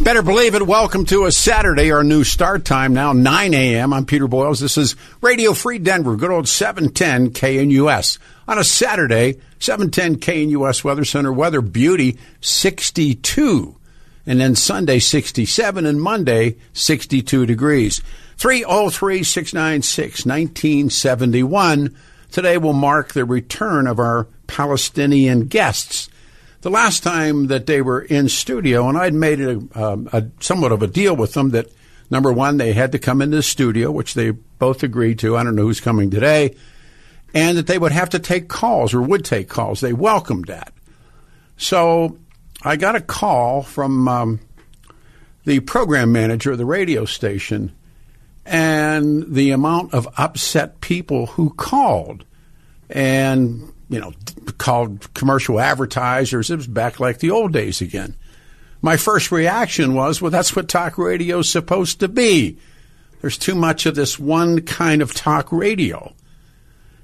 Better believe it. Welcome to a Saturday, our new start time now, 9 a.m. I'm Peter Boyles. This is Radio Free Denver, good old 710 KNUS. On a Saturday, 710 KNUS Weather Center weather beauty 62. And then Sunday 67 and Monday 62 degrees. 303 696 1971. Today will mark the return of our Palestinian guests the last time that they were in studio, and I'd made a, um, a, somewhat of a deal with them that number one, they had to come into the studio, which they both agreed to. I don't know who's coming today, and that they would have to take calls or would take calls. They welcomed that. So I got a call from um, the program manager of the radio station, and the amount of upset people who called, and you know, called commercial advertisers. It was back like the old days again. My first reaction was, well, that's what talk radio is supposed to be. There's too much of this one kind of talk radio.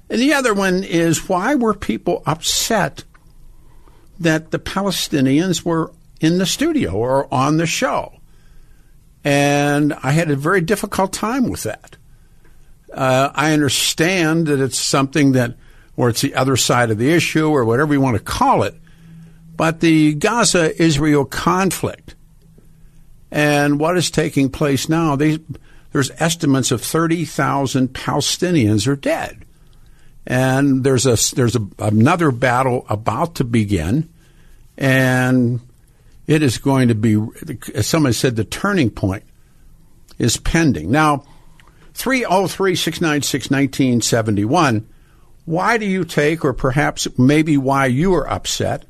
And the other one is, why were people upset that the Palestinians were in the studio or on the show? And I had a very difficult time with that. Uh, I understand that it's something that or it's the other side of the issue, or whatever you want to call it. But the Gaza Israel conflict and what is taking place now, they, there's estimates of 30,000 Palestinians are dead. And there's a there's a, another battle about to begin, and it is going to be, as somebody said, the turning point is pending. Now, 303 696 1971 why do you take, or perhaps maybe why you are upset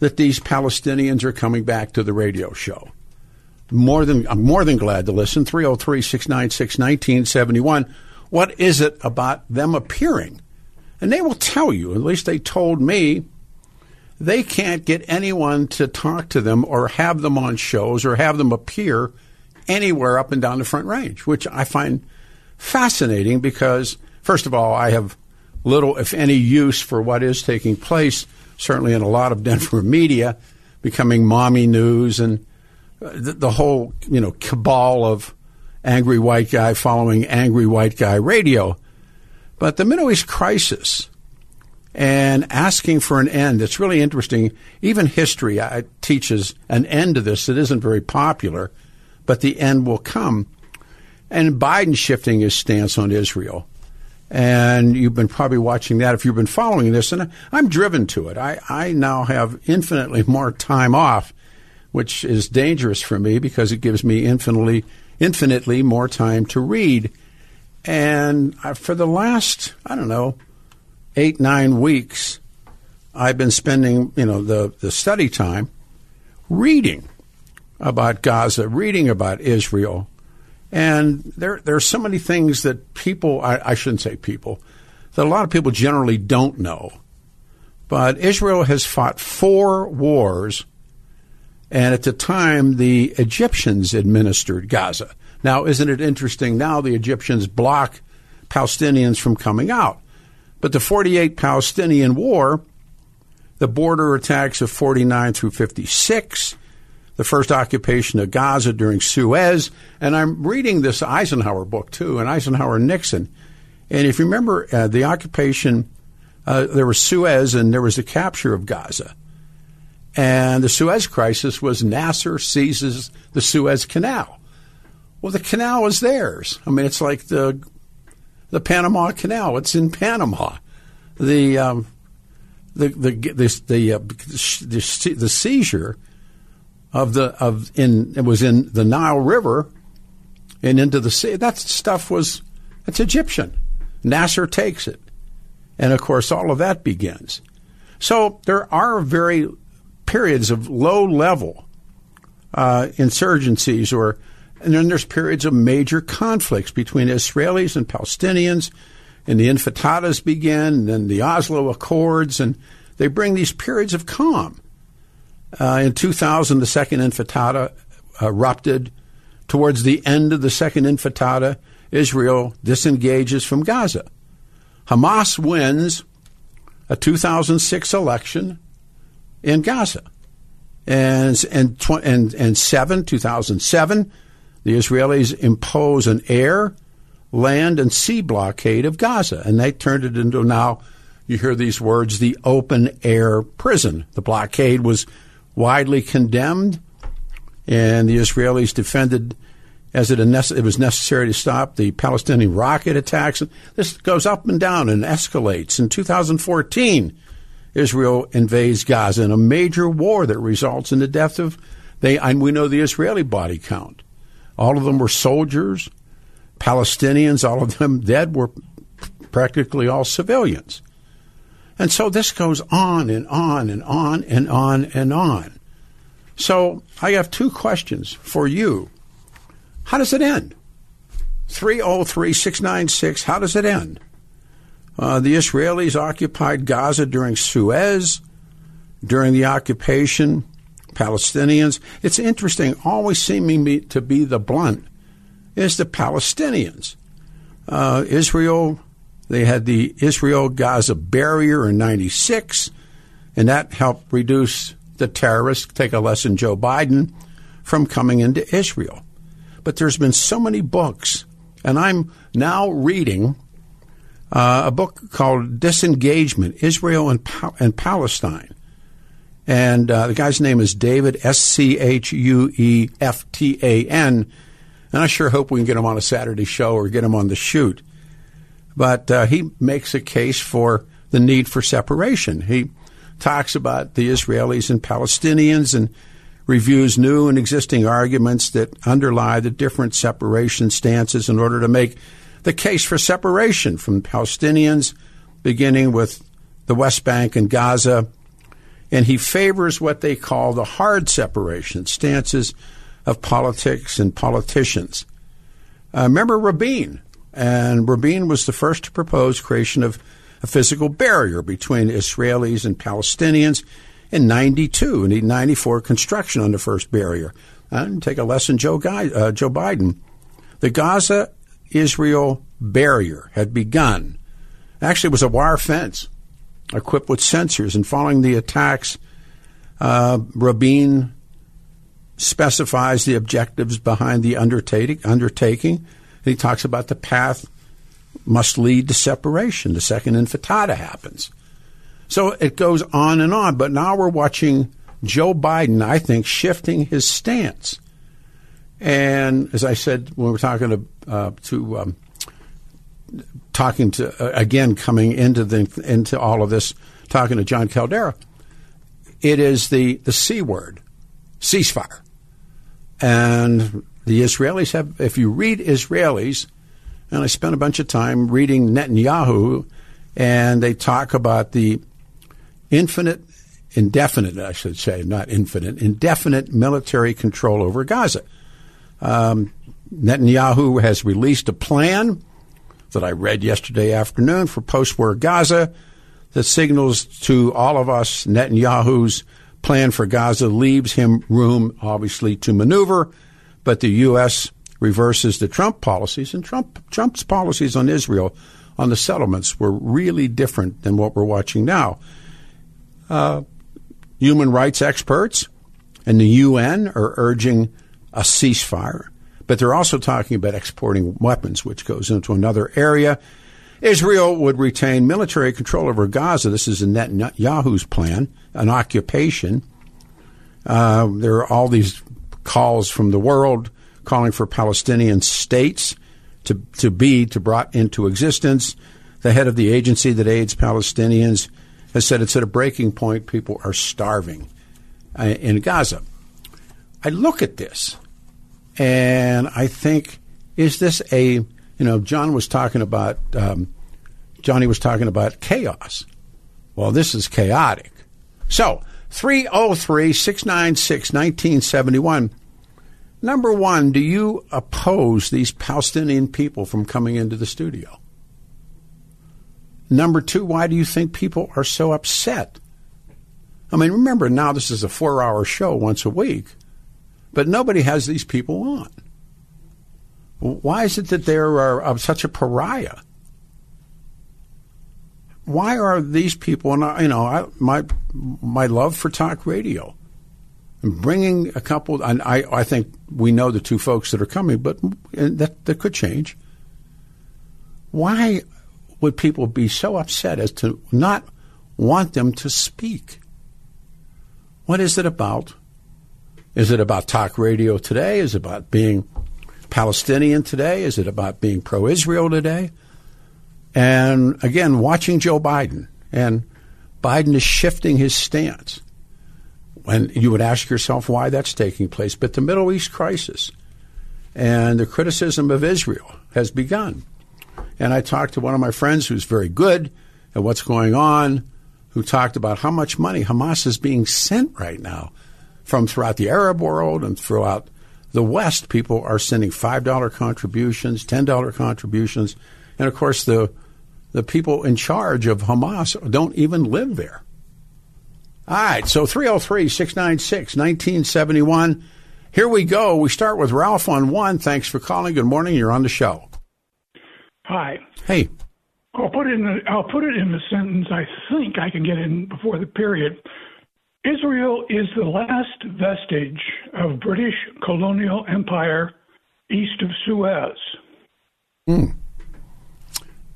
that these Palestinians are coming back to the radio show? More than I'm more than glad to listen. 303-696-1971. What is it about them appearing? And they will tell you, at least they told me, they can't get anyone to talk to them or have them on shows or have them appear anywhere up and down the Front Range, which I find fascinating because, first of all, I have little, if any, use for what is taking place, certainly in a lot of Denver media, becoming mommy news and uh, the, the whole, you know, cabal of angry white guy following angry white guy radio. But the Middle East crisis and asking for an end, it's really interesting. Even history teaches an end to this that isn't very popular, but the end will come. And Biden shifting his stance on Israel and you've been probably watching that if you've been following this. And I'm driven to it. I, I now have infinitely more time off, which is dangerous for me because it gives me infinitely, infinitely more time to read. And for the last, I don't know, eight, nine weeks, I've been spending, you know, the, the study time reading about Gaza, reading about Israel, and there, there are so many things that people, I, I shouldn't say people, that a lot of people generally don't know. But Israel has fought four wars, and at the time, the Egyptians administered Gaza. Now, isn't it interesting? Now the Egyptians block Palestinians from coming out. But the 48 Palestinian War, the border attacks of 49 through 56, the first occupation of Gaza during Suez. And I'm reading this Eisenhower book too, and Eisenhower Nixon. And if you remember uh, the occupation, uh, there was Suez and there was the capture of Gaza. And the Suez crisis was Nasser seizes the Suez Canal. Well, the canal is theirs. I mean, it's like the the Panama Canal. It's in Panama. The um, the the the the, uh, the, the seizure of the of in it was in the Nile River and into the sea. That stuff was it's Egyptian. Nasser takes it, and of course all of that begins. So there are very periods of low level uh, insurgencies, or and then there's periods of major conflicts between Israelis and Palestinians, and the Intifadas begin, and then the Oslo Accords, and they bring these periods of calm. Uh, in 2000, the Second Intifada erupted. Towards the end of the Second Intifada, Israel disengages from Gaza. Hamas wins a 2006 election in Gaza. And, and, and, and 7, 2007, the Israelis impose an air, land, and sea blockade of Gaza. And they turned it into now, you hear these words, the open air prison. The blockade was widely condemned, and the Israelis defended as it, it was necessary to stop the Palestinian rocket attacks. This goes up and down and escalates. In 2014, Israel invades Gaza in a major war that results in the death of they. And we know the Israeli body count. All of them were soldiers, Palestinians. All of them dead were practically all civilians. And so this goes on and on and on and on and on. So I have two questions for you. How does it end? 303 696, how does it end? Uh, the Israelis occupied Gaza during Suez, during the occupation, Palestinians. It's interesting, always seeming to be the blunt is the Palestinians. Uh, Israel, they had the Israel Gaza barrier in 96, and that helped reduce the terrorists, take a lesson, Joe Biden, from coming into Israel but there's been so many books, and I'm now reading uh, a book called Disengagement Israel and, pa- and Palestine. And uh, the guy's name is David, S C H U E F T A N. And I sure hope we can get him on a Saturday show or get him on the shoot. But uh, he makes a case for the need for separation. He talks about the Israelis and Palestinians and reviews new and existing arguments that underlie the different separation stances in order to make the case for separation from Palestinians, beginning with the West Bank and Gaza. And he favors what they call the hard separation stances of politics and politicians. Uh, remember Rabin, and Rabin was the first to propose creation of a physical barrier between Israelis and Palestinians in 92 and 94 construction on the first barrier. And take a lesson, Joe, Guy, uh, Joe Biden. The Gaza Israel barrier had begun. Actually, it was a wire fence equipped with sensors. And following the attacks, uh, Rabin specifies the objectives behind the undertaking. He talks about the path must lead to separation. The second intifada happens. So it goes on and on. But now we're watching Joe Biden, I think, shifting his stance. And as I said, when we're talking to, uh, to um, talking to uh, again coming into the into all of this, talking to Jon Caldara, it is the the c word, ceasefire, and the Israelis have. If you read Israelis, and I spent a bunch of time reading Netanyahu, and they talk about the infinite, indefinite, I should say, not infinite, indefinite military control over Gaza. Um, Netanyahu has released a plan that I read yesterday afternoon for post war Gaza that signals to all of us Netanyahu's plan for Gaza leaves him room, obviously, to maneuver, but the U.S. reverses the Trump policies, and Trump, Trump's policies on Israel, on the settlements, were really different than what we're watching now uh, human rights experts and the UN are urging a ceasefire, but they're also talking about exporting weapons, which goes into another area. Israel would retain military control over Gaza. This is in Netanyahu's plan, an occupation. Uh, there are all these calls from the world calling for Palestinian states to, to be to brought into existence. The head of the agency that aids Palestinians has said it's at a breaking point. People are starving uh, in Gaza. I look at this and I think, is this a, you know, John was talking about, um, Johnny was talking about chaos. Well, this is chaotic. So, 303 696 1971. Number one, do you oppose these Palestinian people from coming into the studio? Number two, why do you think people are so upset? I mean, remember now this is a four hour show once a week, but nobody has these people on. Why is it that they're uh, such a pariah? Why are these people, and I, you know, I, my, my love for talk radio, and bringing a couple, and I, I think we know the two folks that are coming, but that, that could change. Why would people be so upset as to not want them to speak? What is it about? Is it about talk radio today? Is it about being Palestinian today? Is it about being pro Israel today? And again, watching Joe Biden, and Biden is shifting his stance. And you would ask yourself why that's taking place. But the Middle East crisis and the criticism of Israel has begun. And I talked to one of my friends who's very good at what's going on, who talked about how much money Hamas is being sent right now from throughout the Arab world and throughout the West. People are sending $5 contributions, $10 contributions. And of course, the, the people in charge of Hamas don't even live there. All right, so 303 696 1971. Here we go. We start with Ralph on one. Thanks for calling. Good morning. You're on the show. Hi. Hey. I'll put it in the, I'll put it in the sentence I think I can get in before the period. Israel is the last vestige of British colonial empire east of Suez. Hmm.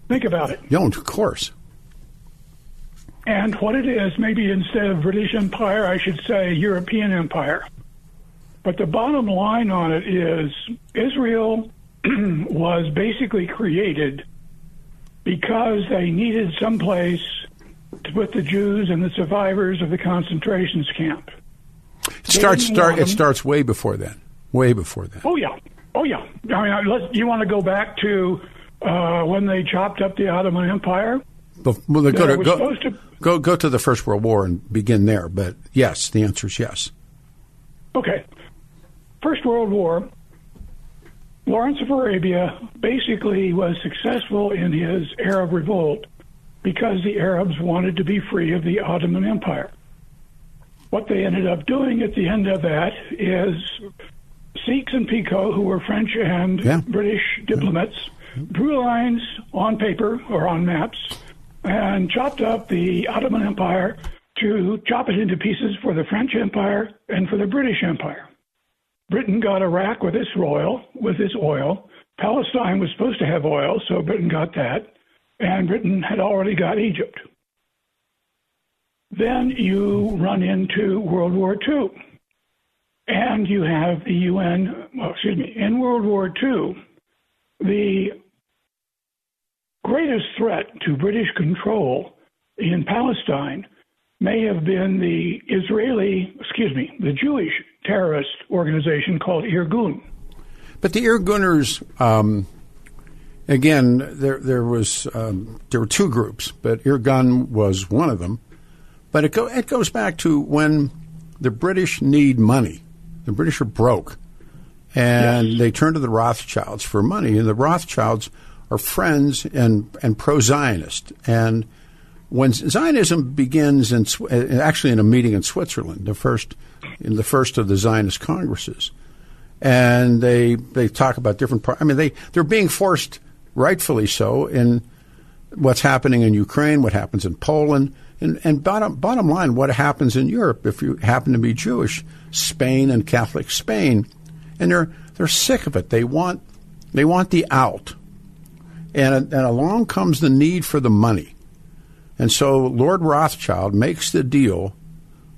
Think about it. Yeah, of course. And what it is, maybe instead of British Empire, I should say European Empire. But the bottom line on it is Israel was basically created because they needed some place to put the Jews and the survivors of the concentration camp. It starts start it starts way before then. Way before then. Oh yeah, oh yeah. I mean, let's, you want to go back to uh, when they chopped up the Ottoman Empire? Well, go, to, go, to, go, go to the First World War and begin there. But yes, the answer is yes. Okay. First World War, Lawrence of Arabia basically was successful in his Arab revolt because the Arabs wanted to be free of the Ottoman Empire. What they ended up doing at the end of that is Sykes and Picot, who were French and yeah. British diplomats, yeah. Drew lines on paper or on maps and chopped up the Ottoman Empire to chop it into pieces for the French Empire and for the British Empire. Britain got Iraq with its oil, with its oil. Palestine was supposed to have oil, so Britain got that, and Britain had already got Egypt. Then you run into World War II, and you have the UN. Well, excuse me. In World War II, the greatest threat to British control in Palestine may have been the Israeli, excuse me, the Jewish terrorist organization called Irgun. But the Irguners, um, again, there there was um, there were two groups, but Irgun was one of them. But it go it goes back to when the British need money. The British are broke, and yes. they turn to the Rothschilds for money, and the Rothschilds are friends and and pro Zionist and when Zionism begins in uh, actually in a meeting in Switzerland, the first in the first of the Zionist congresses, and they they talk about different. Par- I mean, they they're being forced, rightfully so, in what's happening in Ukraine, what happens in Poland, and, and bottom bottom line, what happens in Europe if you happen to be Jewish, Spain and Catholic Spain, and they're they're sick of it. They want they want the out, and and along comes the need for the money and so Lord Rothschild makes the deal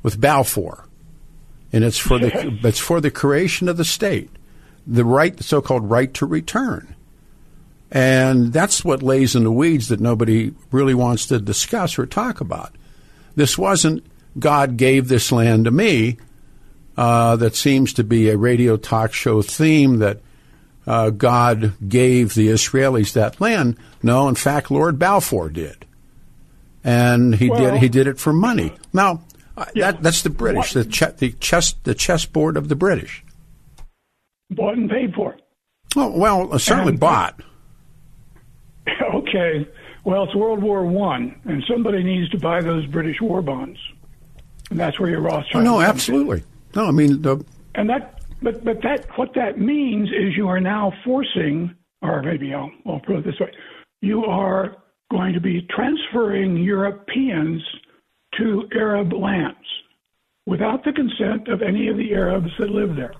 with Balfour, and it's for the it's for the creation of the state, the right, the so-called right to return, and that's what lays in the weeds that nobody really wants to discuss or talk about. This wasn't God gave this land to me. Uh, that seems to be a radio talk show theme that uh, God gave the Israelis that land. No, in fact, Lord Balfour did and he well, did he did it for money. Now uh, yeah. that that's the British, the che- the chess the chessboard of the British. bought and paid for. Oh, well, uh, certainly And- bought. okay, well, it's World War One, and somebody needs to buy those British war bonds, and that's where your Oh, Rothschild. no, comes in. absolutely. No, I mean, the, And that, but but that what that means is you are now forcing, or maybe I'll, I'll put it this way, you are going to be transferring Europeans to Arab lands without the consent of any of the Arabs that live there.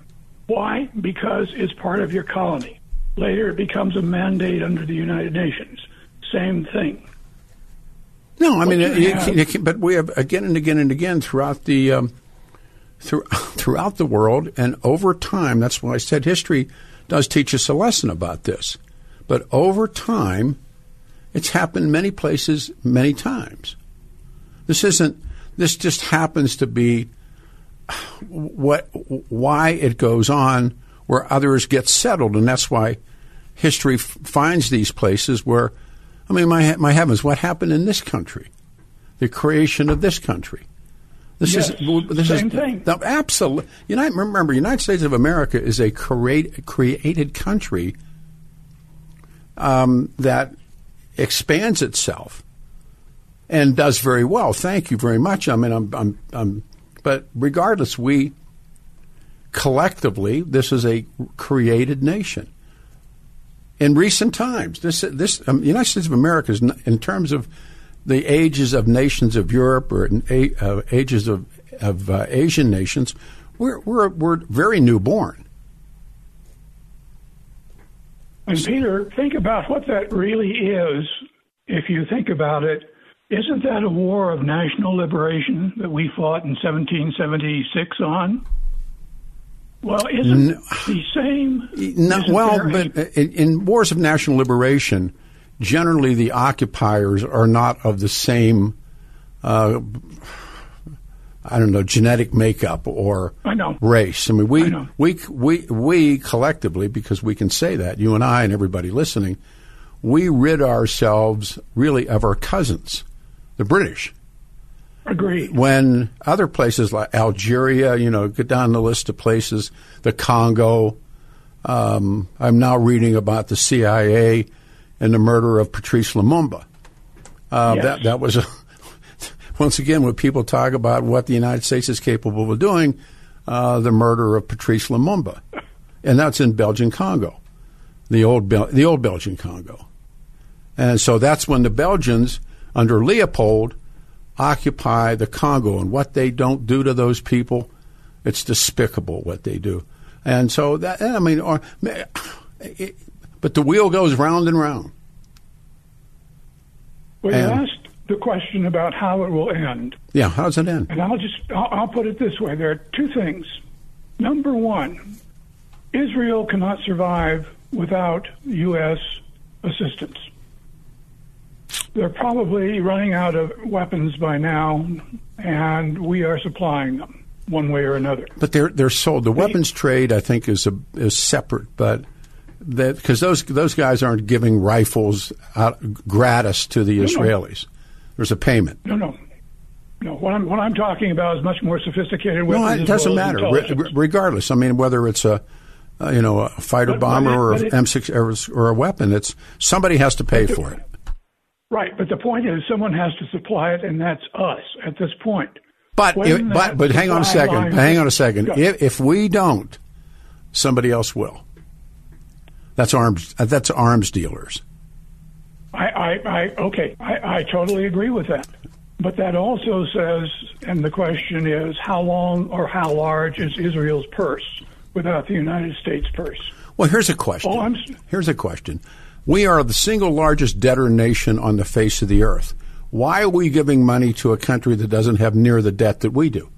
Why? Because it's part of your colony. Later, it becomes a mandate under the United Nations. Same thing. no, I mean, have- can- you but we have again and again and again throughout the um, through, throughout the world and over time. That's why I said history does teach us a lesson about this. But over time, it's happened many places, many times. This isn't. This just happens to be what why it goes on where others get settled, and that's why history f- finds these places where. I mean, my my heavens, what happened in this country? The creation of this country. This Yes, is this same is thing. No, absolutely. United, remember, United States of America is a create, created country um, that expands itself and does very well. Thank you very much. I mean, I'm, I'm, I'm but regardless, we collectively, this is a created nation. In recent times, this this um, United States of America is, in terms of the ages of nations of Europe or uh, ages of of uh, Asian nations, we're we're we're very newborn. And Peter, think about what that really is. If you think about it, isn't that a war of national liberation that we fought in 1776 on? Well, isn't No. the same? No, well, but in, in wars of national liberation, generally the occupiers are not of the same, uh, I don't know, genetic makeup or I know. race. I mean, we, I know. we we we collectively, because we can say that you and I and everybody listening, we rid ourselves really of our cousins, the British agree. when other places like Algeria, you know, go down the list of places, the Congo. Um, I'm now reading about the CIA and the murder of Patrice Lumumba. Uh, Yes. That that was a, once again when people talk about what the United States is capable of doing, uh, the murder of Patrice Lumumba, and that's in Belgian Congo, the old Bel- the old Belgian Congo, and so that's when the Belgians under Leopold occupy the Congo and what they don't do to those people, it's despicable what they do. And so that I mean, or, it, but the wheel goes round and round. Well, you asked the question about how it will end. Yeah, how does it end? And I'll just I'll, I'll put it this way: there are two things. Number one, Israel cannot survive without U.S. assistance. They're probably running out of weapons by now, and we are supplying them one way or another. But they're they're sold. The weapons trade, I think, is a, is separate, but that because those those guys aren't giving rifles out gratis to the no. Israelis. There's a payment. No, no, no. What I'm what I'm talking about is much more sophisticated No, it doesn't well matter. Re- regardless, I mean, whether it's a uh, you know a fighter But- but bomber it- or but a it- M6 or, or a weapon, it's somebody has to pay for it. Right, but the point is, someone has to supply it, and that's us at this point. But if, but but hang on a second. line- Hang on a second. If, if we don't, somebody else will. That's arms. uh, That's arms dealers. I, I, I okay, I, I totally agree with that. But that also says, and the question is, how long or how large is Israel's purse without the United States purse? Well, here's a question. Oh, I'm Here's a question. We are the single largest debtor nation on the face of the earth. Why are we giving money to a country that doesn't have near the debt that we do?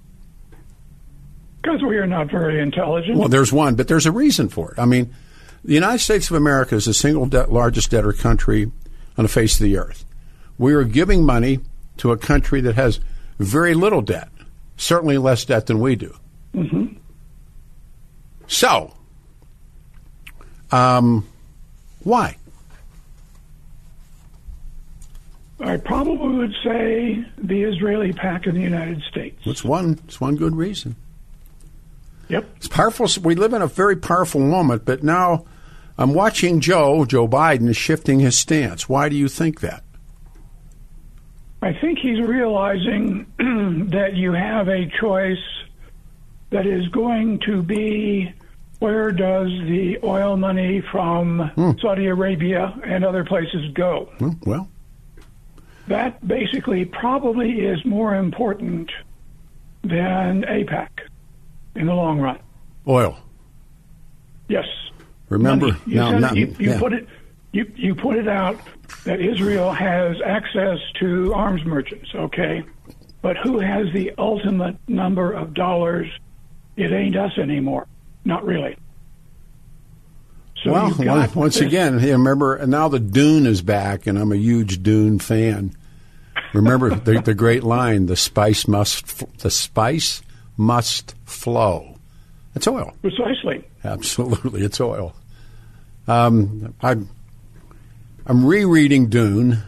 Because we are not very intelligent. Well, there's one, but there's a reason for it. I mean, the United States of America is the single debt, largest debtor country on the face of the earth. We are giving money to a country that has very little debt, certainly less debt than we do. Mm-hmm. So, um, why? I probably would say the Israeli pack in the United States. It's one. It's one good reason. Yep. It's powerful. We live in a very powerful moment, but now I'm watching Joe, Joe Biden, is shifting his stance. Why do you think that? I think he's realizing that you have a choice that is going to be where does the oil money from Saudi Arabia and other places go? Hmm, Well, That basically probably is more important than AIPAC in the long run. oil. Yes. Remember, Money. You, now, said now- you, you yeah. put it. You, you put it out that Israel has access to arms merchants, okay? But who has the ultimate number of dollars? It ain't us anymore. Not really. So well, once again, hey, remember, and now the Dune is back, and I'm a huge Dune fan. Remember the, the great line: "The spice must, f- the spice must flow." It's oil. precisely. Absolutely, it's oil. Um, I'm I'm rereading Dune,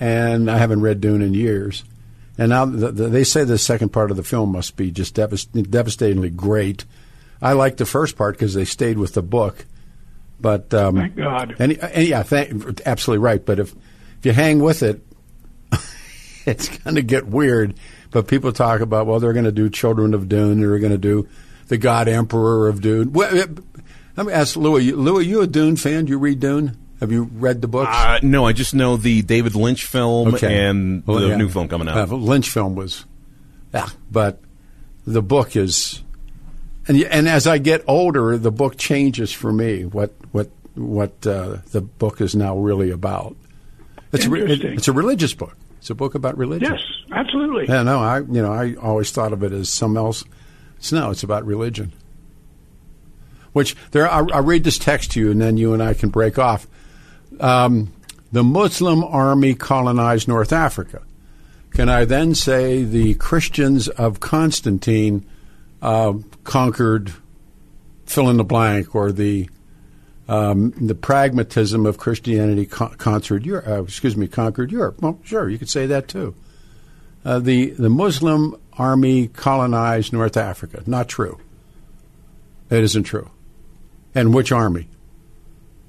and I haven't read Dune in years. And now the, the, they say the second part of the film must be just devast- devastatingly great. I like the first part because they stayed with the book, but um, Thank God. And, and yeah, thank, absolutely right. But if if you hang with it, it's going to get weird. But people talk about well, they're going to do Children of Dune. They're going to do the God Emperor of Dune. Well, it- let me ask Louis. You- Louis, you a Dune fan? Do you read Dune? Have you read the books? Uh, no, I just know the David Lynch film and Well, the yeah. new film coming out. Uh, the Lynch film was, yeah, but the book is, and and as I get older, the book changes for me. What what what uh, the book is now really about. It's a, re- it- Interesting. it's a religious book. It's a book about religion. Yes, absolutely. Yeah, no, I you know I always thought of it as some else. It's no, it's about religion. Which there, I, I read this text to you, and then you and I can break off. Um, the Muslim army colonized North Africa. Can I then say the Christians of Constantine uh, conquered fill in the blank, or the um, the pragmatism of Christianity con- conquered Europe? Uh, excuse me, conquered Europe. Well, sure, you could say that too. Uh, the the Muslim army colonized North Africa. Not true. It isn't true. And which army?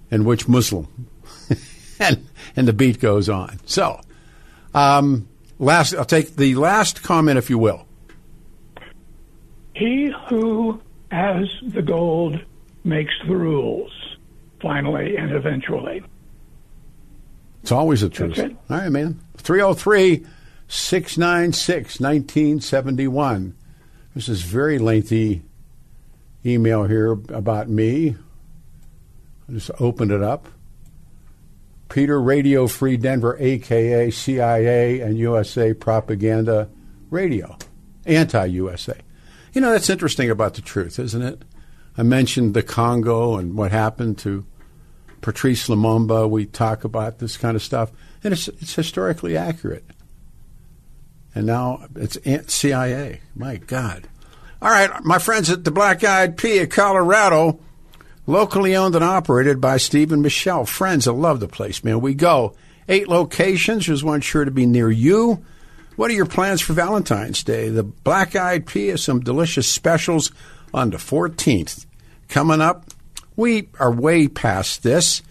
And which Muslim? and and the beat goes on. So, um, last I'll take the last comment, if you will. He who has the gold makes the rules, finally and eventually. It's always the truth. All right, man. 303 696 1971. This is very lengthy email here about me. I just opened it up. Peter, Radio Free Denver, aka CIA and USA Propaganda Radio, anti USA. You know, that's interesting about the truth, isn't it? I mentioned the Congo and what happened to Patrice Lumumba. We talk about this kind of stuff, and it's, it's historically accurate. And now it's ant- CIA. My God. All right, my friends at the Black Eyed Pea of Colorado, locally owned and operated by Steve and Michelle. Friends, I love the place, man. We go. Eight locations. There's one sure to be near you. What are your plans for Valentine's Day? The Black Eyed Pea has some delicious specials on the 14th. Coming up, we are way past this,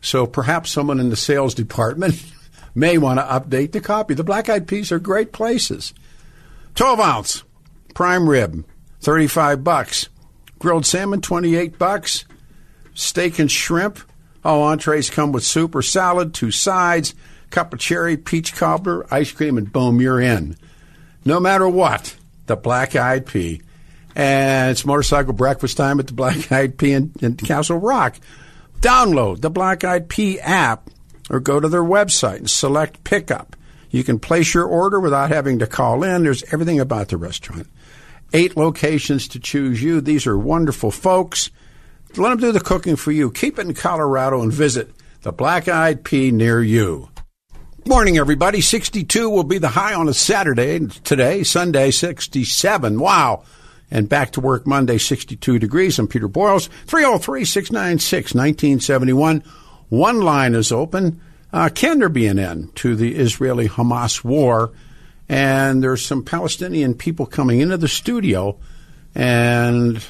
so perhaps someone in the sales department may want to update the copy. The Black Eyed Peas are great places. 12 ounce prime rib, 35 bucks. Grilled salmon, 28 bucks. Steak and shrimp. All entrees come with soup or salad, two sides, cup of cherry, peach cobbler, ice cream, and boom, you're in. No matter what, the Black Eyed Pea. And it's motorcycle breakfast time at the Black Eyed Pea in, in Castle Rock. Download the Black Eyed Pea app or go to their website and select pickup. You can place your order without having to call in. There's everything about the restaurant. Eight locations to choose you. These are wonderful folks. Let them do the cooking for you. Keep it in Colorado and visit the Black Eyed Pea near you. Morning, everybody. 62 will be the high on a Saturday today, Sunday, 67. Wow. And back to work Monday, 62 degrees. I'm Peter Boyles, 303 696 1971. One line is open. Uh, can there be an end to the Israeli Hamas war? And there's some Palestinian people coming into the studio, and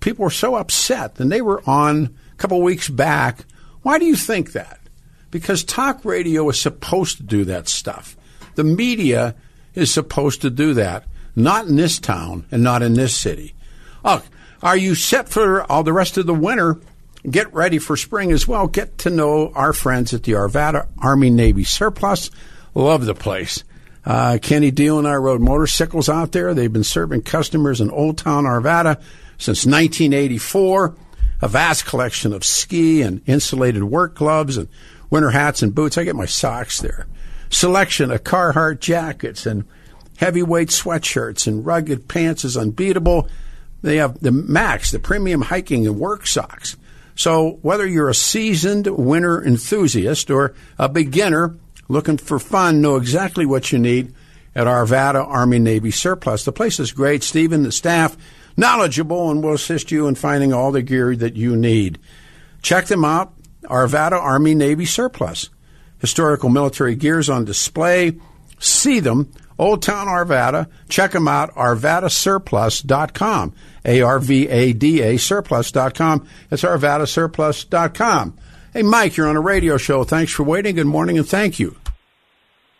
people were so upset, and they were on a couple weeks back. Why do you think that? Because talk radio is supposed to do that stuff. The media is supposed to do that, not in this town and not in this city. Oh, are you set for all the rest of the winter? Get ready for spring as well. Get to know our friends at the Arvada Army Navy Surplus. Love the place. Uh, Kenny Deal and I rode motorcycles out there. They've been serving customers in Old Town Arvada since 1984. A vast collection of ski and insulated work gloves and winter hats and boots. I get my socks there. Selection of Carhartt jackets and heavyweight sweatshirts and rugged pants is unbeatable. They have the Max, the premium hiking and work socks. So whether you're a seasoned winter enthusiast or a beginner looking for fun, know exactly what you need at Arvada Army Navy Surplus. The place is great. Stephen, the staff, knowledgeable, and will assist you in finding all the gear that you need. Check them out. Arvada Army Navy Surplus. Historical military gears on display. See them. Old Town Arvada. Check them out. ArvadaSurplus.com. A-R-V-A-D-A surplus.com. It's ArvadaSurplus.com. Hey, Mike, you're on a radio show. Thanks for waiting. Good morning and thank you.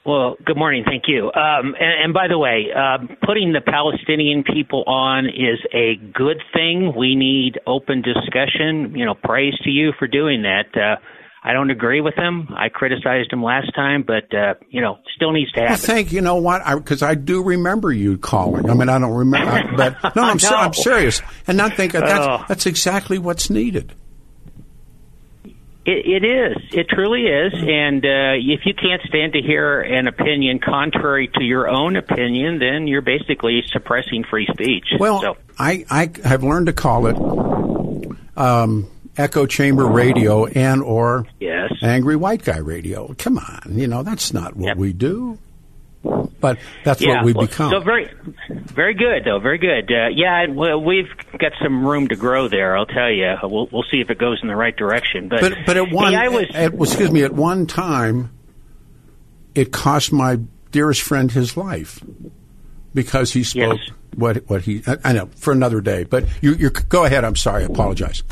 Well, good morning. Thank you. Um, and, and, by the way, uh, putting the Palestinian people on is a good thing. We need open discussion. You know, praise to you for doing that. Uh, I don't agree with him. I criticized him last time, but uh, you know, still needs to happen. Well, thank you know what? Because I, I, do remember you calling. I mean, I don't remember, I, but no, I'm, no. I'm serious, and not think that's oh. that's exactly what's needed. It, it is. It truly is. And uh, if you can't stand to hear an opinion contrary to your own opinion, then you're basically suppressing free speech. Well, so. I, I have learned to call it um, echo chamber radio and or yes. angry white guy radio. Come on, you know that's not what yep. we do. But that's yeah, what we well, become. So very, very good though. Very good. Uh, yeah, well, we've got some room to grow there. I'll tell you. We'll we'll see if it goes in the right direction. But but, but at one, hey, was, at, excuse me, at one time, it cost my dearest friend his life because he spoke yes. what what he. I, I know for another day. But you you go ahead. I'm sorry. I apologize.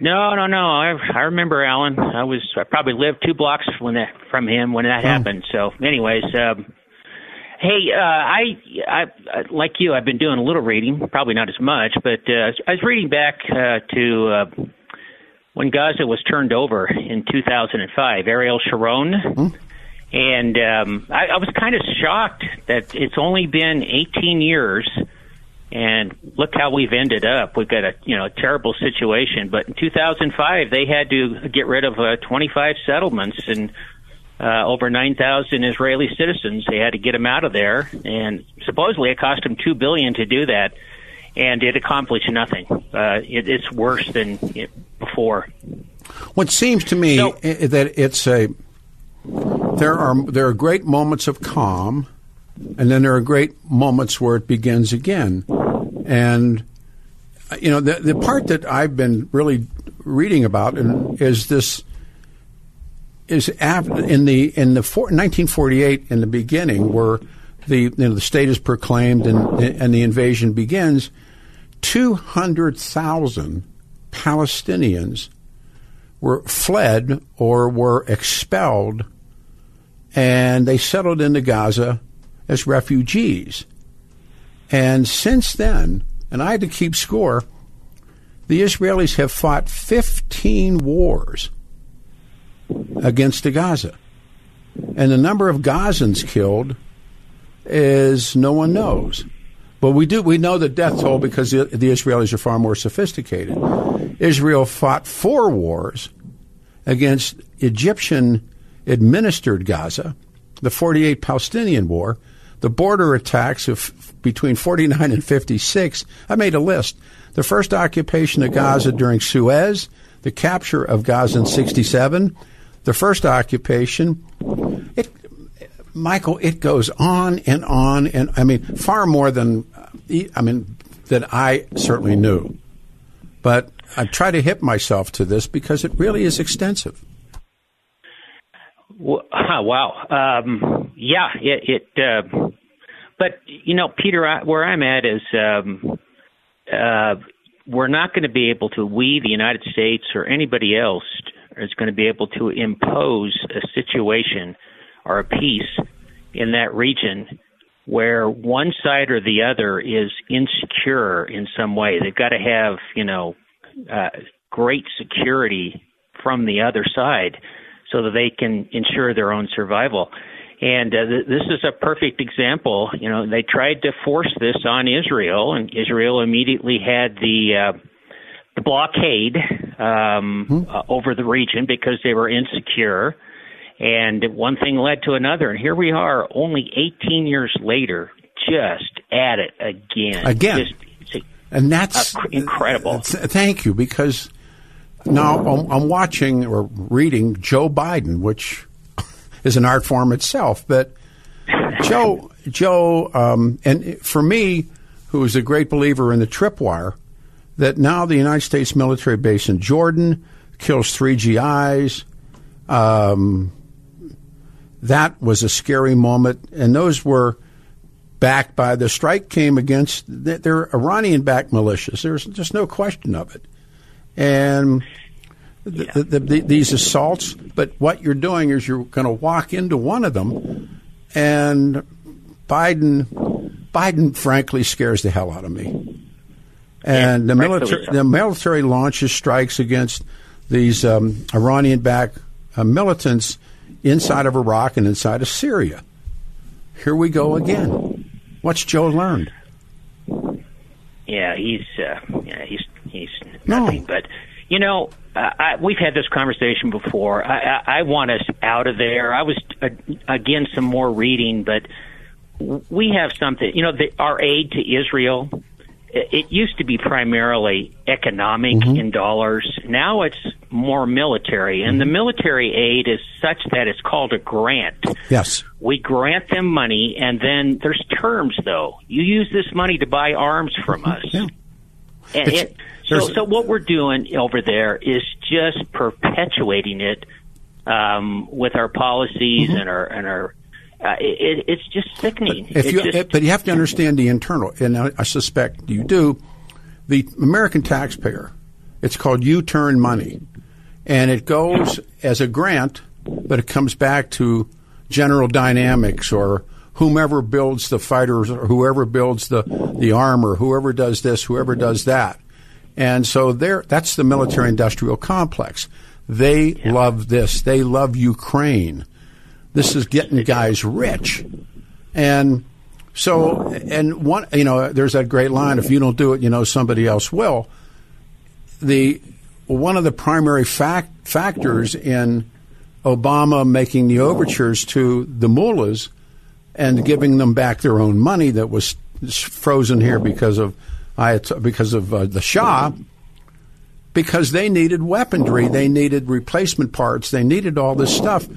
No, no, no. I I remember Alan. I was I probably lived two blocks when that from him when that oh. happened. So, anyways, um, Hey, uh, I, I, like you, I've been doing a little reading, probably not as much, but uh, I was reading back uh, to uh, when Gaza was turned over in 2005, Ariel Sharon. Mm-hmm. And um, I, I was kind of shocked that it's only been 18 years, and look how we've ended up. We've got a you know a terrible situation. But in 2005, they had to get rid of uh, 25 settlements and uh, over 9,000 Israeli citizens. They had to get them out of there, and supposedly it cost them two billion to do that, and it accomplished nothing. Uh, it, it's worse than it, before. What seems to me so, that it's a there are there are great moments of calm, and then there are great moments where it begins again, and you know the the part that I've been really reading about and is this is in the in the four, 1948 in the beginning where the you know the state is proclaimed and and the invasion begins 200,000 Palestinians were fled or were expelled and they settled into Gaza as refugees and since then and I had to keep score the Israelis have fought 15 wars against the Gaza. And the number of Gazans killed is no one knows. But we do we know the death toll because the, the Israelis are far more sophisticated. Israel fought four wars against Egyptian administered Gaza, the 48 Palestinian War, the border attacks of between 49 and 56. I made a list. The first occupation of Gaza during Suez, the capture of Gaza in 67, the first occupation, it, Michael, it goes on and on, and I mean, far more than, I mean, that I certainly knew. But I try to hip myself to this because it really is extensive. Wow. Um, yeah, it. it uh, but you know, Peter, I, where I'm at is um, uh, we're not going to be able to, we, the United States, or anybody else, is going to be able to impose a situation or a peace in that region where one side or the other is insecure in some way. They've got to have, you know, uh, great security from the other side so that they can ensure their own survival. And uh, th- this is a perfect example. You know, they tried to force this on Israel, and Israel immediately had the uh, the blockade um, mm-hmm. uh, over the region because they were insecure. And one thing led to another, and here we are, only 18 years later, just at it again. Again, just, and that's incredible. thank you, because now I'm, I'm watching or reading Joe Biden, which is an art form itself. But Joe, Joe, um, and for me, who is a great believer in the tripwire, that now the United States military base in Jordan kills three GIs. Um, that was a scary moment, and those were backed by the strike came against they're Iranian-backed militias. There's just no question of it, and yeah. the, the, the, these assaults. But what you're doing is you're going to walk into one of them, and Biden, Biden, frankly, scares the hell out of me. And yeah, the military, so. the military launches strikes against these um, Iranian-backed uh, militants inside of Iraq and inside of Syria. Here we go again. What's Joe learned? Yeah, he's uh, yeah, he's he's nothing. No. But you know, I, we've had this conversation before. I, I, I want us out of there. I was uh, again some more reading, but we have something. You know, the, our aid to Israel it used to be primarily economic mm-hmm. in dollars. Now it's more military, and the mm-hmm. military aid is such that it's called a grant. Yes. We grant them money, and then there's terms, though. You use this money to buy arms from us. Yeah. And it, so, so what we're doing over there is just perpetuating it um, with our policies mm-hmm. and our and our uh, it, it's just sickening. But, you, just, but you have to understand the internal, and I, I suspect you do. The American taxpayer, it's called U-turn money, and it goes as a grant, but it comes back to General Dynamics or whomever builds the fighters or whoever builds the, the armor, whoever does this, whoever does that. And so there, that's the military industrial complex. They yeah. love this. They love Ukraine. This is getting guys rich. And so, and one, you know, there's that great line if you don't do it, you know, somebody else will. The, one of the primary fact, factors in Obama making the overtures to the mullahs and giving them back their own money that was frozen here because of because of uh, the Shah, because they needed weaponry, they needed replacement parts, they needed all this stuff,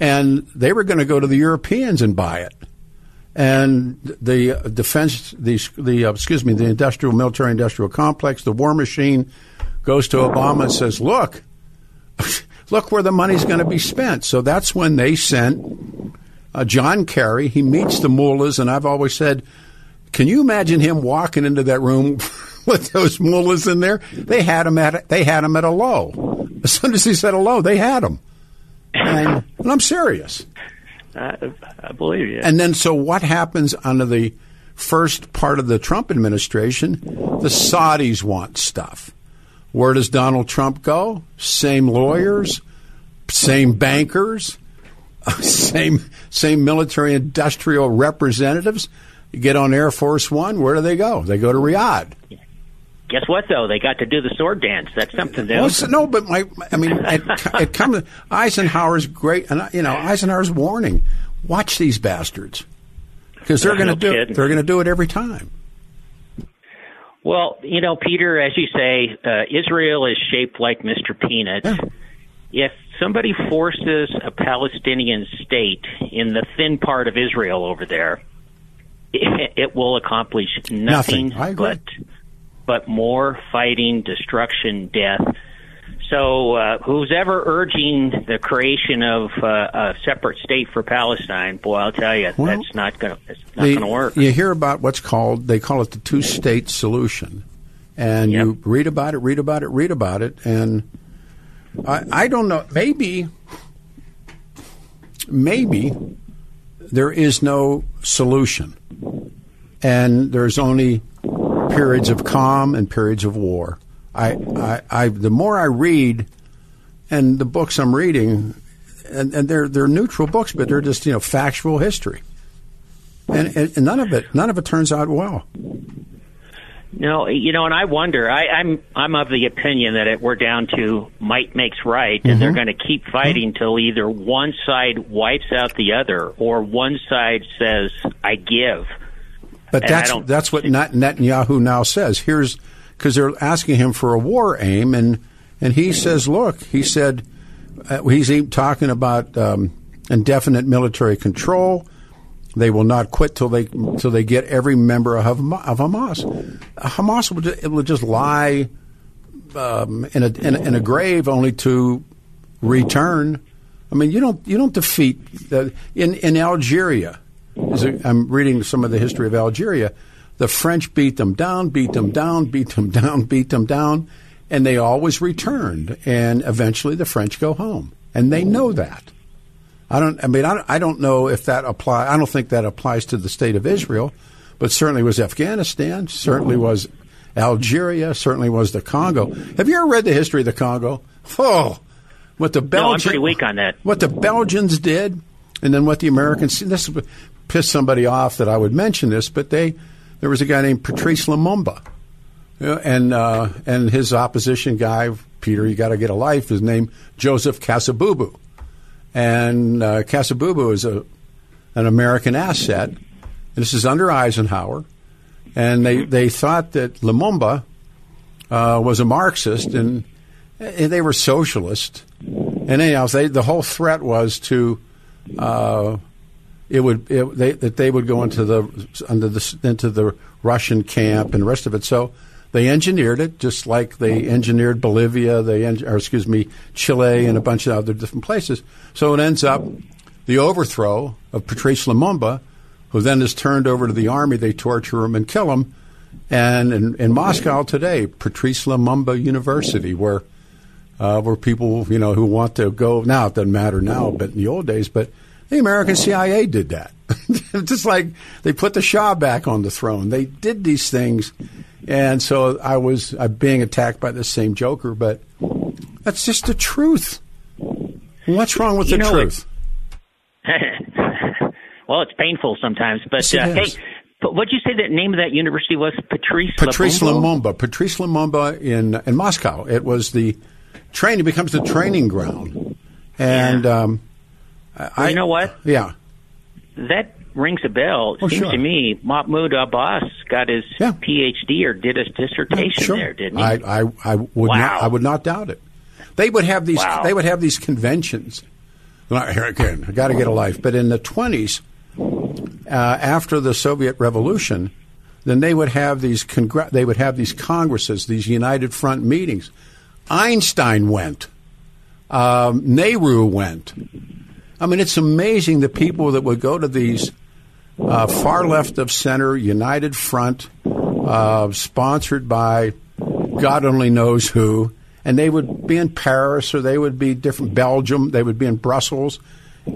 and they were going to go to the Europeans and buy it. And the defense, the, the uh, excuse me, the industrial military industrial complex, the war machine, goes to Obama and says, "Look, look where the money's going to be spent." So that's when they sent uh, John Kerry. He meets the mullahs, and I've always said, can you imagine him walking into that room with those mullahs in there? They had him at they had him at a low. As soon as he said hello, they had him. And, and I'm serious. I, I believe you. And then, so what happens under the first part of the Trump administration? The Saudis want stuff. Where does Donald Trump go? Same lawyers, same bankers, same same military industrial representatives. You get on Air Force One. Where do they go? They go to Riyadh. Guess what though? They got to do the sword dance. That's something. Well, no, but my, I mean, it, it comes. Eisenhower's great, and you know, Eisenhower's warning: watch these bastards, because they're going to do. It, they're going to do it every time. Well, you know, Peter, as you say, uh, Israel is shaped like Mr. Peanut. Yeah. If somebody forces a Palestinian state in the thin part of Israel over there, it, it will accomplish nothing, nothing. but but more fighting, destruction, death. So, uh, who's ever urging the creation of uh, a separate state for Palestine? Boy, I'll tell you, well, that's not going to not going to work. You hear about what's called they call it the two-state solution, and yep. you read about it, read about it, read about it, and I, I don't know. Maybe, maybe there is no solution, and there's only periods of calm and periods of war. I, I, I the more I read, and the books I'm reading, and, and they're they're neutral books, but they're just you know factual history, and, and none of it none of it turns out well. No, you know, and I wonder. I, I'm I'm of the opinion that it, we're down to might makes right, and mm-hmm. they're going to keep fighting mm-hmm. till either one side wipes out the other, or one side says, "I give." But and that's that's what Netanyahu now says. Here's because they're asking him for a war aim, and and he says, "Look," he said, uh, he's talking about um, indefinite military control they will not quit till they till they get every member of, of Hamas. Hamas will just, will just lie um, in, a, in, in a grave only to return. I mean, you don't you don't defeat the, in in Algeria. I'm reading some of the history of Algeria. The French beat them down, beat them down, beat them down, beat them down, and they always returned. And eventually, the French go home, and they know that. I don't. I mean, I, I don't know if that apply. I don't think that applies to the state of Israel, but certainly was Afghanistan. Certainly was Algeria. Certainly was the Congo. Have you ever read the history of the Congo? Oh, what the Belgians. No, I'm pretty weak on that. What the Belgians did, and then what the Americans. This pissed somebody off that I would mention this, but they there was a guy named Patrice Lumumba, and uh, and his opposition guy Peter. You got to get a life. His name Joseph Kasavubu and uh, Kasavubu is a an American asset. And this is under Eisenhower, and they they thought that Lumumba uh, was a Marxist, and, and they were socialist. And anyhow, they, the whole threat was to uh, it would it, they, that they would go into the under the into the Russian camp and the rest of it. So they engineered it, just like they engineered Bolivia, they en- or excuse me, Chile, and a bunch of other different places. So it ends up the overthrow of Patrice Lumumba, who then is turned over to the army. They torture him and kill him. And in, in Moscow today, Patrice Lumumba University, where uh, where people you know who want to go now, it doesn't matter now, but in the old days, but the American CIA did that. Just like they put the Shah back on the throne. They did these things and so I was uh, being attacked by the same Joker, but that's just the truth. What's wrong with you the know, truth? well, it's painful sometimes, but yes, uh, hey. But what'd you say that name of that university was? Patrice Patrice Lumumba. Lumumba. Patrice Lumumba in in Moscow. It was the training becomes the training ground, and yeah. um, I, you know what? Yeah, that rings a bell. It oh, seems sure. to me Mahmoud Abbas got his yeah. PhD or did his dissertation sure. there, didn't he? I, I, I would wow. not I would not doubt it. They would have these wow. they would have these conventions. Here again, I got to get a life. But in the twenties, uh, after the Soviet Revolution, then they would have these congr- they would have these congresses, these United Front meetings. Einstein went. Um, Nehru went. I mean, it's amazing the people that would go to these uh, far left of center United Front, uh, sponsored by God only knows who, and they would be in Paris or they would be different Belgium, they would be in Brussels,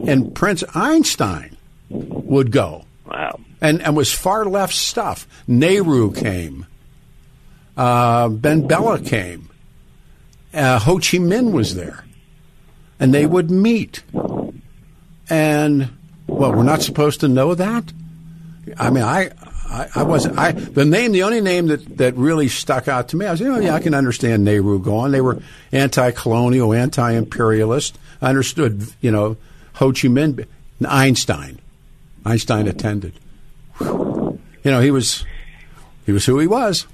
and Prince Einstein would go. Wow. And, and was far left stuff. Nehru came. Uh, ben Bella came. Uh, Ho Chi Minh was there. And they would meet. And well, we're not supposed to know that. I mean, I, I, I was I the name, the only name that, that really stuck out to me. I was, you know, yeah, I can understand Nehru going. They were anti-colonial, anti-imperialist. I understood, you know, Ho Chi Minh, Einstein. Einstein attended. You know, he was he was who he was.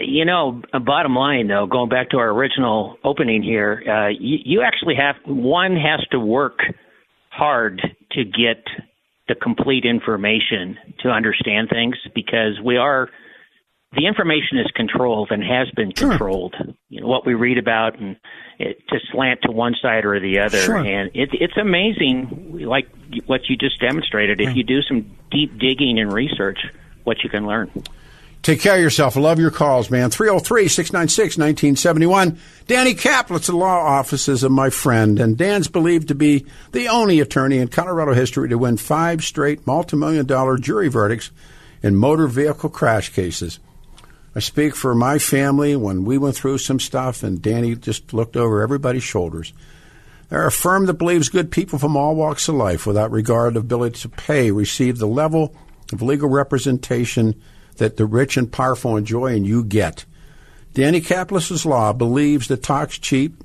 You know, bottom line though, going back to our original opening here, uh, you, you actually have one has to work hard to get the complete information to understand things because we are the information is controlled and has been controlled. Sure. You know what we read about and it, to slant to one side or the other, sure. and it, it's amazing, like what you just demonstrated. If you do some deep digging and research, what you can learn. Take care of yourself. I love your calls, man. 303 696 1971. Danny Caplis, the law offices of my friend, and Dan's believed to be the only attorney in Colorado history to win five straight multi-million dollar jury verdicts in motor vehicle crash cases. I speak for my family when we went through some stuff, and Danny just looked over everybody's shoulders. They're a firm that believes good people from all walks of life, without regard of ability to pay, receive the level of legal representation that the rich and powerful enjoy and you get. Danny Caplis's law believes that talk's cheap,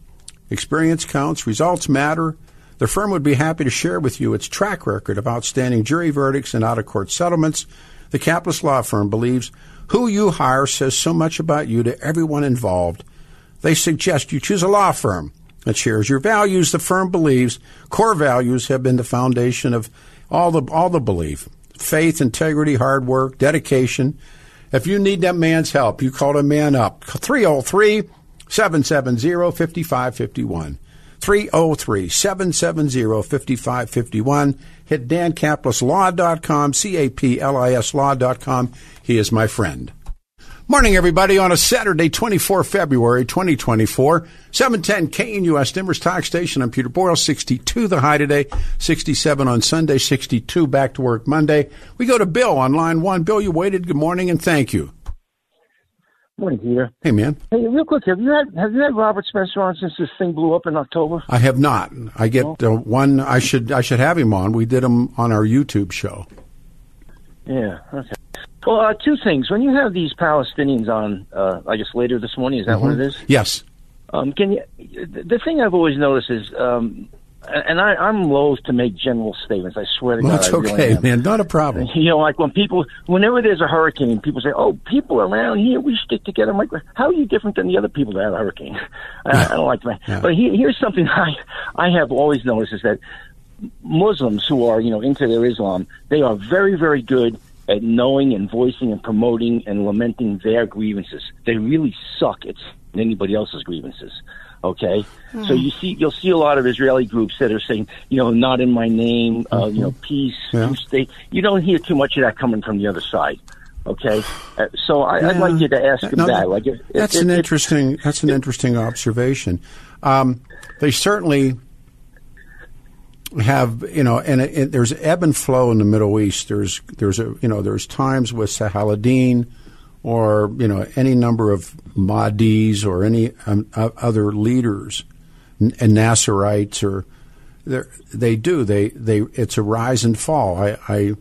experience counts, results matter. The firm would be happy to share with you its track record of outstanding jury verdicts and out of court settlements. The Caplis Law Firm believes who you hire says so much about you to everyone involved. They suggest you choose a law firm that shares your values. The firm believes core values have been the foundation of all the all the belief faith, integrity, hard work, dedication. If you need that man's help, you call a man up. 303 770 5551. 303 770 5551. Hit dancaplisLaw.com, C A P L I S Law.com. He is my friend. Morning, everybody, on a Saturday, 24 February 2024. 710 KNUS Denver's Talk Station. I'm Peter Boyles, 62 the high today, 67 on Sunday, 62 back to work Monday. We go to Bill on line one. Bill, you waited. Good morning and thank you. Morning, Peter. Hey, man. Hey, real quick, have you had have you had Robert Spencer on since this thing blew up in October? I have not. I get uh, one. I should I should have him on. We did him on our YouTube show. Yeah. Okay. Well, uh, two things. When you have these Palestinians on, uh, I guess later this morning, is that mm-hmm. what it is? Yes. Um, can you? The thing I've always noticed is, um, and I, I'm loath to make general statements. I swear to well, God, that's really okay, am. man. Not a problem. You know, like when people, whenever there's a hurricane, people say, "Oh, people around here, we stick together." I'm like, how are you different than the other people that had a hurricane? I, I don't like that. Yeah. But he, here's something I I have always noticed is that Muslims who are you know into their Islam, they are very very good at knowing and voicing and promoting and lamenting their grievances. They really suck at anybody else's grievances. Okay, mm. so you see, you'll see a lot of Israeli groups that are saying, you know, not in my name, uh, mm-hmm. you know, peace, yeah. state. You don't hear too much of that coming from the other side. Okay, uh, so I, would like you to ask no, that. Like, it, that's it, an it, interesting. That's an interesting observation. Um, they certainly have you know, and it, it, there's ebb and flow in the Middle East. There's there's a you know there's times with Salahuddin or you know any number of Mahdis or any um, other leaders and Nasserites or they do they they it's a rise and fall. I, I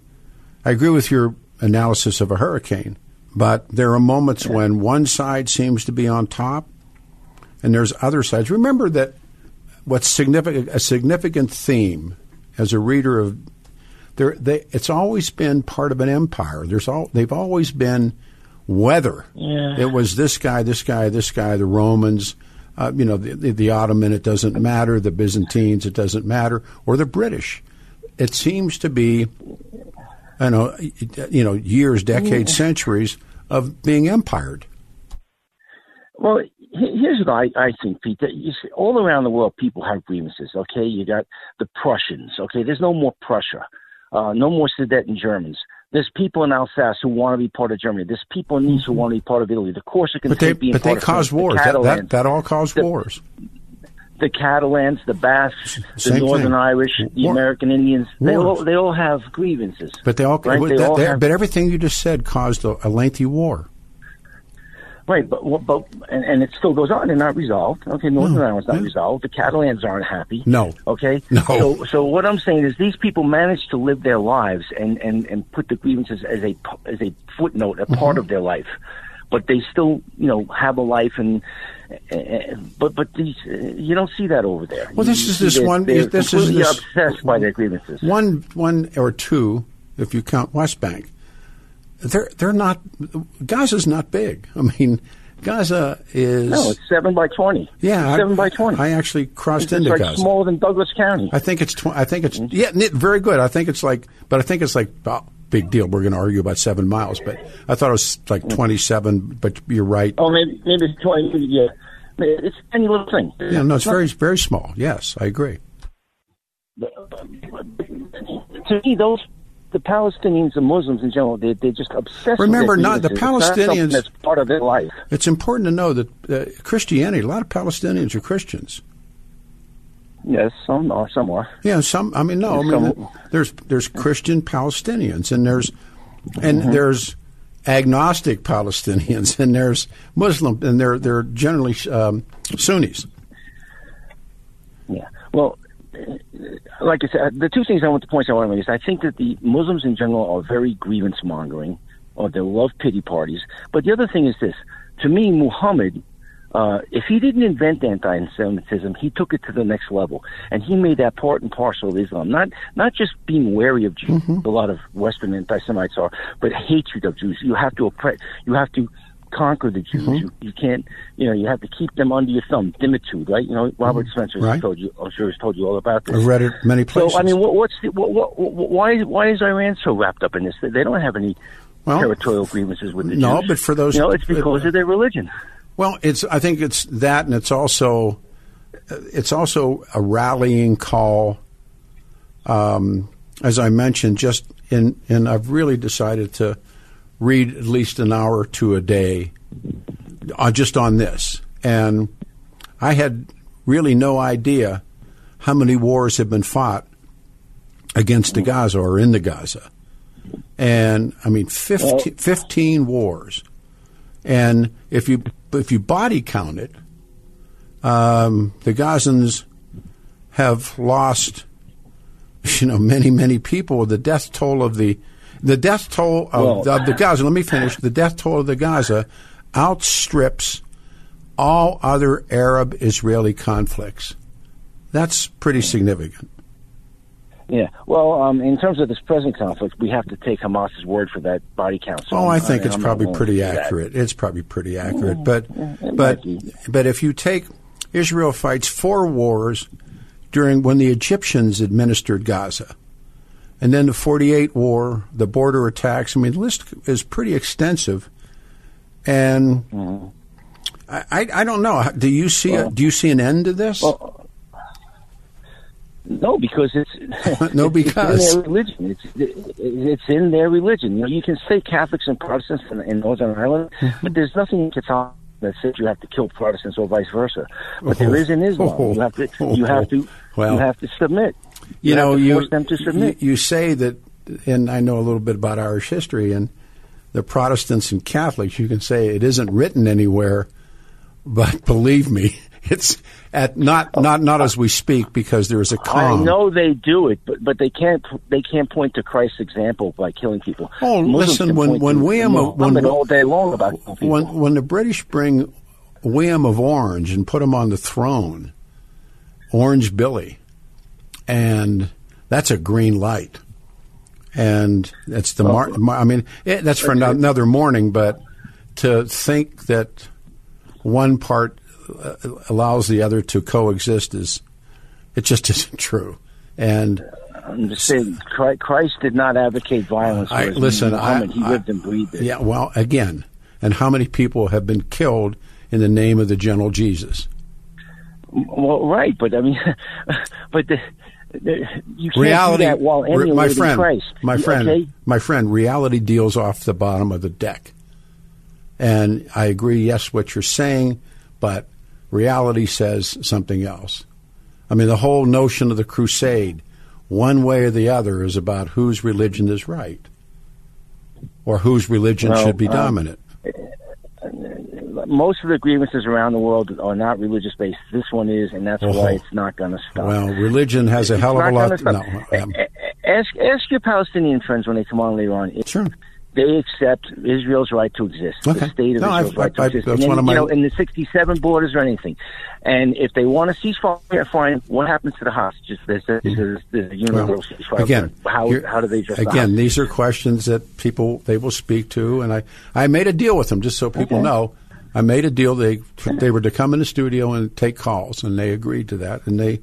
I agree with your analysis of a hurricane, but there are moments yeah. when one side seems to be on top, and there's other sides. Remember that what's significant a significant theme as a reader of there they, it's always been part of an empire. There's all they've always been weather. Yeah. It was this guy, this guy, this guy, the Romans, uh, you know, the, the, the Ottoman, it doesn't matter, the Byzantines, it doesn't matter, or the British. It seems to be, I know, you know, years, decades, yeah. centuries of being empired. Well, here's what I, I think, Pete. That you see, all around the world, people have grievances. Okay, you got the Prussians. Okay, there's no more Prussia, uh, no more Sudeten Germans. There's people in Alsace who want to be part of Germany. There's people in Nice who want to be part of Italy. The Corsican but they, but they caused wars. The that, that, that, all caused the, wars. The Catalans, the Basques, Same the Northern thing. Irish, the War. American Indians. They all they all have grievances. But they all, right? but, They that- all have- but everything you just said caused a, a lengthy war. Right, but but and, and it still goes on. They're not resolved. Okay, Northern Ireland's not resolved. The Catalans aren't happy. No. Okay. No. So so what I'm saying is these people manage to live their lives and and and put the grievances as a as a footnote, a Mm-hmm. part of their life, but they still you know have a life and. Uh, but but these uh, you don't see that over there. Well, this You is this one- They're this is this- obsessed by their grievances. One, one or two, if you count West Bank. They're they're not. Gaza's not big. I mean, Gaza is. No, it's seven by twenty. Yeah, I- seven by twenty. I actually crossed it's into like Gaza. smaller than Douglas County. I think it's. Tw- I think it's. Mm-hmm. Yeah, very good. I think it's like, but I think it's like oh, big deal. We're going to argue about seven miles, but I thought it was like mm. twenty-seven. But you're right. Oh, maybe maybe it's twenty. Yeah, it's a tiny little thing. Yeah, no, it's very very small. Yes, I agree. To me, those the Palestinians and Muslims in general, they, they're just obsessed. Remember, not the Palestinians. That's part of their life. It's important to know that uh, Christianity. A lot of Palestinians are Christians. Yes, some are. Some are. Yeah, some. I mean, no. I mean, there's there's Christian Palestinians, and there's and mm-hmm. there's agnostic Palestinians, and there's Muslim, and they're they're generally um, Sunnis. Yeah. Well, like I said, the two things I want to point out want to make is I think that the Muslims in general are very grievance mongering, or they love pity parties. But the other thing is this: to me, Muhammad, uh, if he didn't invent anti-Semitism, he took it to the next level, and he made that part and parcel of Islam. Not not just being wary of Jews, mm-hmm. a lot of Western anti-Semites are, but hatred of Jews. You have to oppress. You have to conquer the Jews. Mm-hmm. You, you can't, you know, you have to keep them under your thumb. Dhimmitude, right? You know, Robert mm-hmm. Spencer right. told you, I'm sure has told you all about this. I've read it many places. So, I mean, what, what's the, what, what, why, why is Iran so wrapped up in this? They don't have any well, territorial grievances with the no, Jews. No, but for those, you know, it's because uh, of their religion. Well, it's, I think it's that, and it's also, it's also a rallying call. Um, as I mentioned, just in, and I've really decided to read at least an hour or two a day uh, just on this. And I had really no idea how many wars have been fought against the Gaza or in the Gaza. And I mean, 15, 15 wars. And if you if you body count it, um, the Gazans have lost, you know, many many people. The death toll of the the death toll of, well, of the Gaza. Let me finish. The death toll of the Gaza outstrips all other Arab Israeli conflicts. That's pretty significant. Yeah. Well, um, in terms of this present conflict, we have to take Hamas's word for that body count. So oh, I think I, it's I'm probably pretty accurate. It's probably pretty accurate. Mm, but but but if you take Israel fights four wars during when the Egyptians administered Gaza. And then the 48 war, the border attacks. I mean, the list is pretty extensive. And mm-hmm. I, I don't know. Do you see well, a, do you see an end to this? Well, no, because it's no because it's in their religion. It's it's in their religion. You know, you can say Catholics and Protestants in, in Northern Ireland, mm-hmm. but there's nothing in Qatar that says you have to kill Protestants or vice versa. But oh, there is in Islam. Oh, you have to you have to well, you have to submit. You, you know, you, them to submit. You, you say that, and I know a little bit about Irish history and the Protestants and Catholics, you can say it isn't written anywhere, but believe me, it's at not not not as we speak because there is a calm. I know they do it, but but they can't they can't point to Christ's example by killing people. Oh, Muslims listen, when when William when all day long about when when the British bring William of Orange and put him on the throne, Orange Billy, and that's a green light and that's the mar- I mean, it, that's for another morning. But to think that one part uh, allows the other to coexist is it just isn't true. And I'm just saying, Christ did not advocate violence. I, listen, I, he lived and breathed it. Yeah, well, again, and how many people have been killed in the name of the gentle Jesus? Well, right, but I mean, but the, you can't reality, do that while emulating my friend, Christ. My friend, okay? my friend, reality deals off the bottom of the deck. And I agree, yes, what you're saying, but reality says something else. I mean, the whole notion of the crusade, one way or the other, is about whose religion is right or whose religion well, should be um, dominant most of the grievances around the world are not religious based. This one is, and that's oh. why it's not going to stop. Well, religion has a hell of a lot. No, um, ask ask your Palestinian friends when they come on later on. Sure they accept Israel's right to exist, okay. the state of no, Israel's I, right to exist. That's and one of my... you know, in the 67 borders or anything. And if they want to cease fire, fine. What happens to the hostages? There's a, there's a, there's a universal well, ceasefire. Again, how, how do they address Again, the these are questions that people, they will speak to. And I, I made a deal with them just so people okay. know. I made a deal. They they were to come in the studio and take calls, and they agreed to that. And they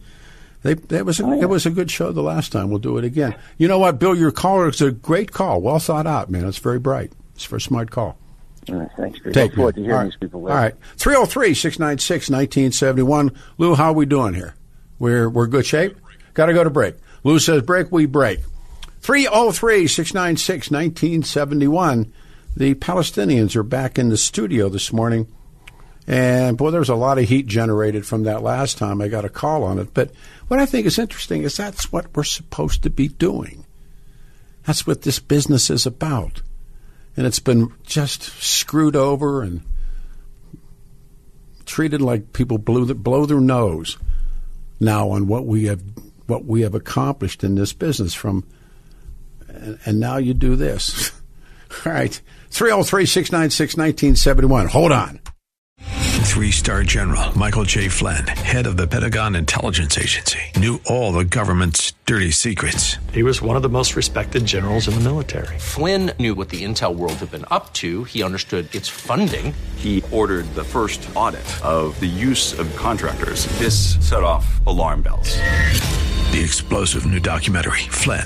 they that was a, oh, yeah. it was a good show the last time. We'll do it again. You know what, Bill? Your call is a great call. Well thought out, man. It's very bright. It's for a smart call. All right, thanks. Chris. Take forward to hearing these people. Later. All right, 303-696-1971. Lou, how are we doing here? We're we're good shape. Got to go to break. Lou says break. We break. 303 696 1971. The Palestinians are back in the studio this morning. And boy, there was a lot of heat generated from that last time. I got a call on it. But what I think is interesting is that's what we're supposed to be doing. That's what this business is about. And it's been just screwed over and treated like people blew the, blow their nose now on what we have what we have accomplished in this business from and, and now you do this. All right. 303 696 1971. Hold on. Three star general Michael J. Flynn, head of the Pentagon Intelligence Agency, knew all the government's dirty secrets. He was one of the most respected generals in the military. Flynn knew what the intel world had been up to, he understood its funding. He ordered the first audit of the use of contractors. This set off alarm bells. The explosive new documentary, Flynn,